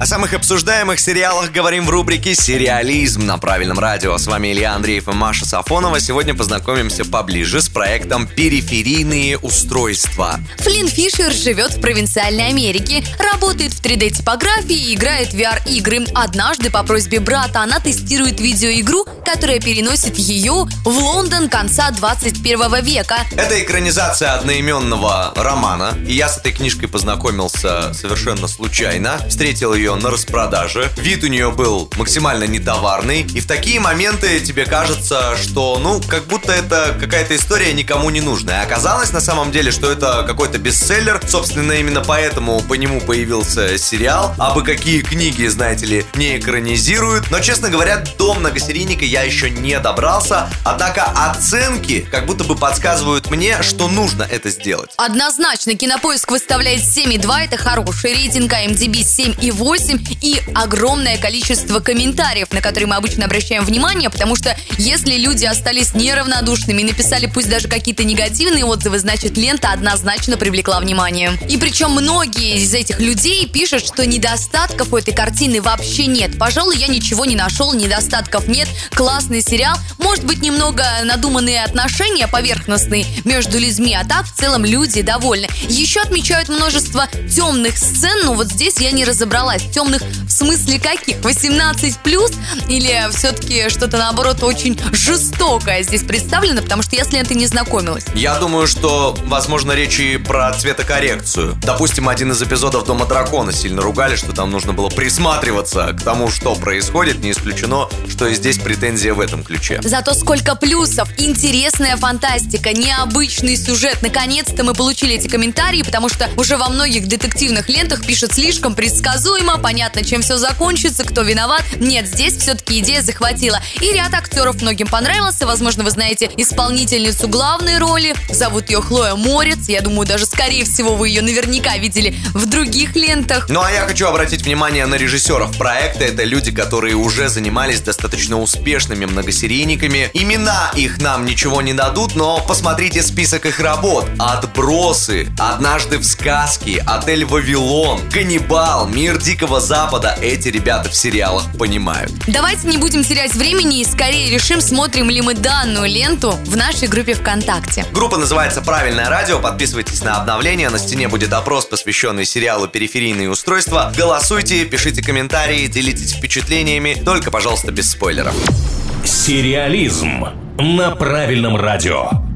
О самых обсуждаемых сериалах говорим в рубрике «Сериализм» на правильном радио. С вами Илья Андреев и Маша Сафонова. Сегодня познакомимся поближе с проектом «Периферийные устройства». Флинн Фишер живет в провинциальной Америке, работает в 3D-типографии и играет в VR-игры. Однажды по просьбе брата она тестирует видеоигру, которая переносит ее в Лондон конца 21 века. Это экранизация одноименного романа, и я с этой книжкой познакомился совершенно случайно. Встретил ее на распродаже. Вид у нее был максимально нетоварный. И в такие моменты тебе кажется, что, ну, как будто это какая-то история никому не нужная. Оказалось на самом деле, что это какой-то бестселлер. Собственно, именно поэтому по нему появился сериал. А бы какие книги, знаете ли, не экранизируют. Но, честно говоря, до многосерийника я еще не добрался. Однако оценки как будто бы подсказывают мне, что нужно это сделать. Однозначно, Кинопоиск выставляет 7,2, это хороший рейтинг, а MDB 7,8 8 и огромное количество комментариев, на которые мы обычно обращаем внимание, потому что если люди остались неравнодушными и написали пусть даже какие-то негативные отзывы, значит лента однозначно привлекла внимание. И причем многие из этих людей пишут, что недостатков у этой картины вообще нет. Пожалуй, я ничего не нашел, недостатков нет. Классный сериал. Может быть, немного надуманные отношения поверхностные между людьми, а так в целом люди довольны. Еще отмечают множество темных сцен, но вот здесь я не разобралась темных в смысле каких? 18 плюс? Или все-таки что-то наоборот очень жестокое здесь представлено, потому что я с лентой не знакомилась. Я думаю, что, возможно, речь и про цветокоррекцию. Допустим, один из эпизодов Дома Дракона сильно ругали, что там нужно было присматриваться к тому, что происходит. Не исключено, что и здесь претензия в этом ключе. Зато сколько плюсов! Интересная фантастика, необычный сюжет. Наконец-то мы получили эти комментарии, потому что уже во многих детективных лентах пишут слишком предсказуемо, понятно, чем все закончится, кто виноват. Нет, здесь все-таки идея захватила. И ряд актеров многим понравился. Возможно, вы знаете исполнительницу главной роли. Зовут ее Хлоя Морец. Я думаю, даже скорее всего вы ее наверняка видели в других лентах. Ну а я хочу обратить внимание на режиссеров проекта. Это люди, которые уже занимались достаточно успешными многосерийниками. Имена их нам ничего не дадут, но посмотрите список их работ. Отбросы, Однажды в сказке, Отель Вавилон, Каннибал, Мир Дикого Дикого Запада эти ребята в сериалах понимают. Давайте не будем терять времени и скорее решим, смотрим ли мы данную ленту в нашей группе ВКонтакте. Группа называется «Правильное радио». Подписывайтесь на обновления. На стене будет опрос, посвященный сериалу «Периферийные устройства». Голосуйте, пишите комментарии, делитесь впечатлениями. Только, пожалуйста, без спойлеров. Сериализм на правильном радио.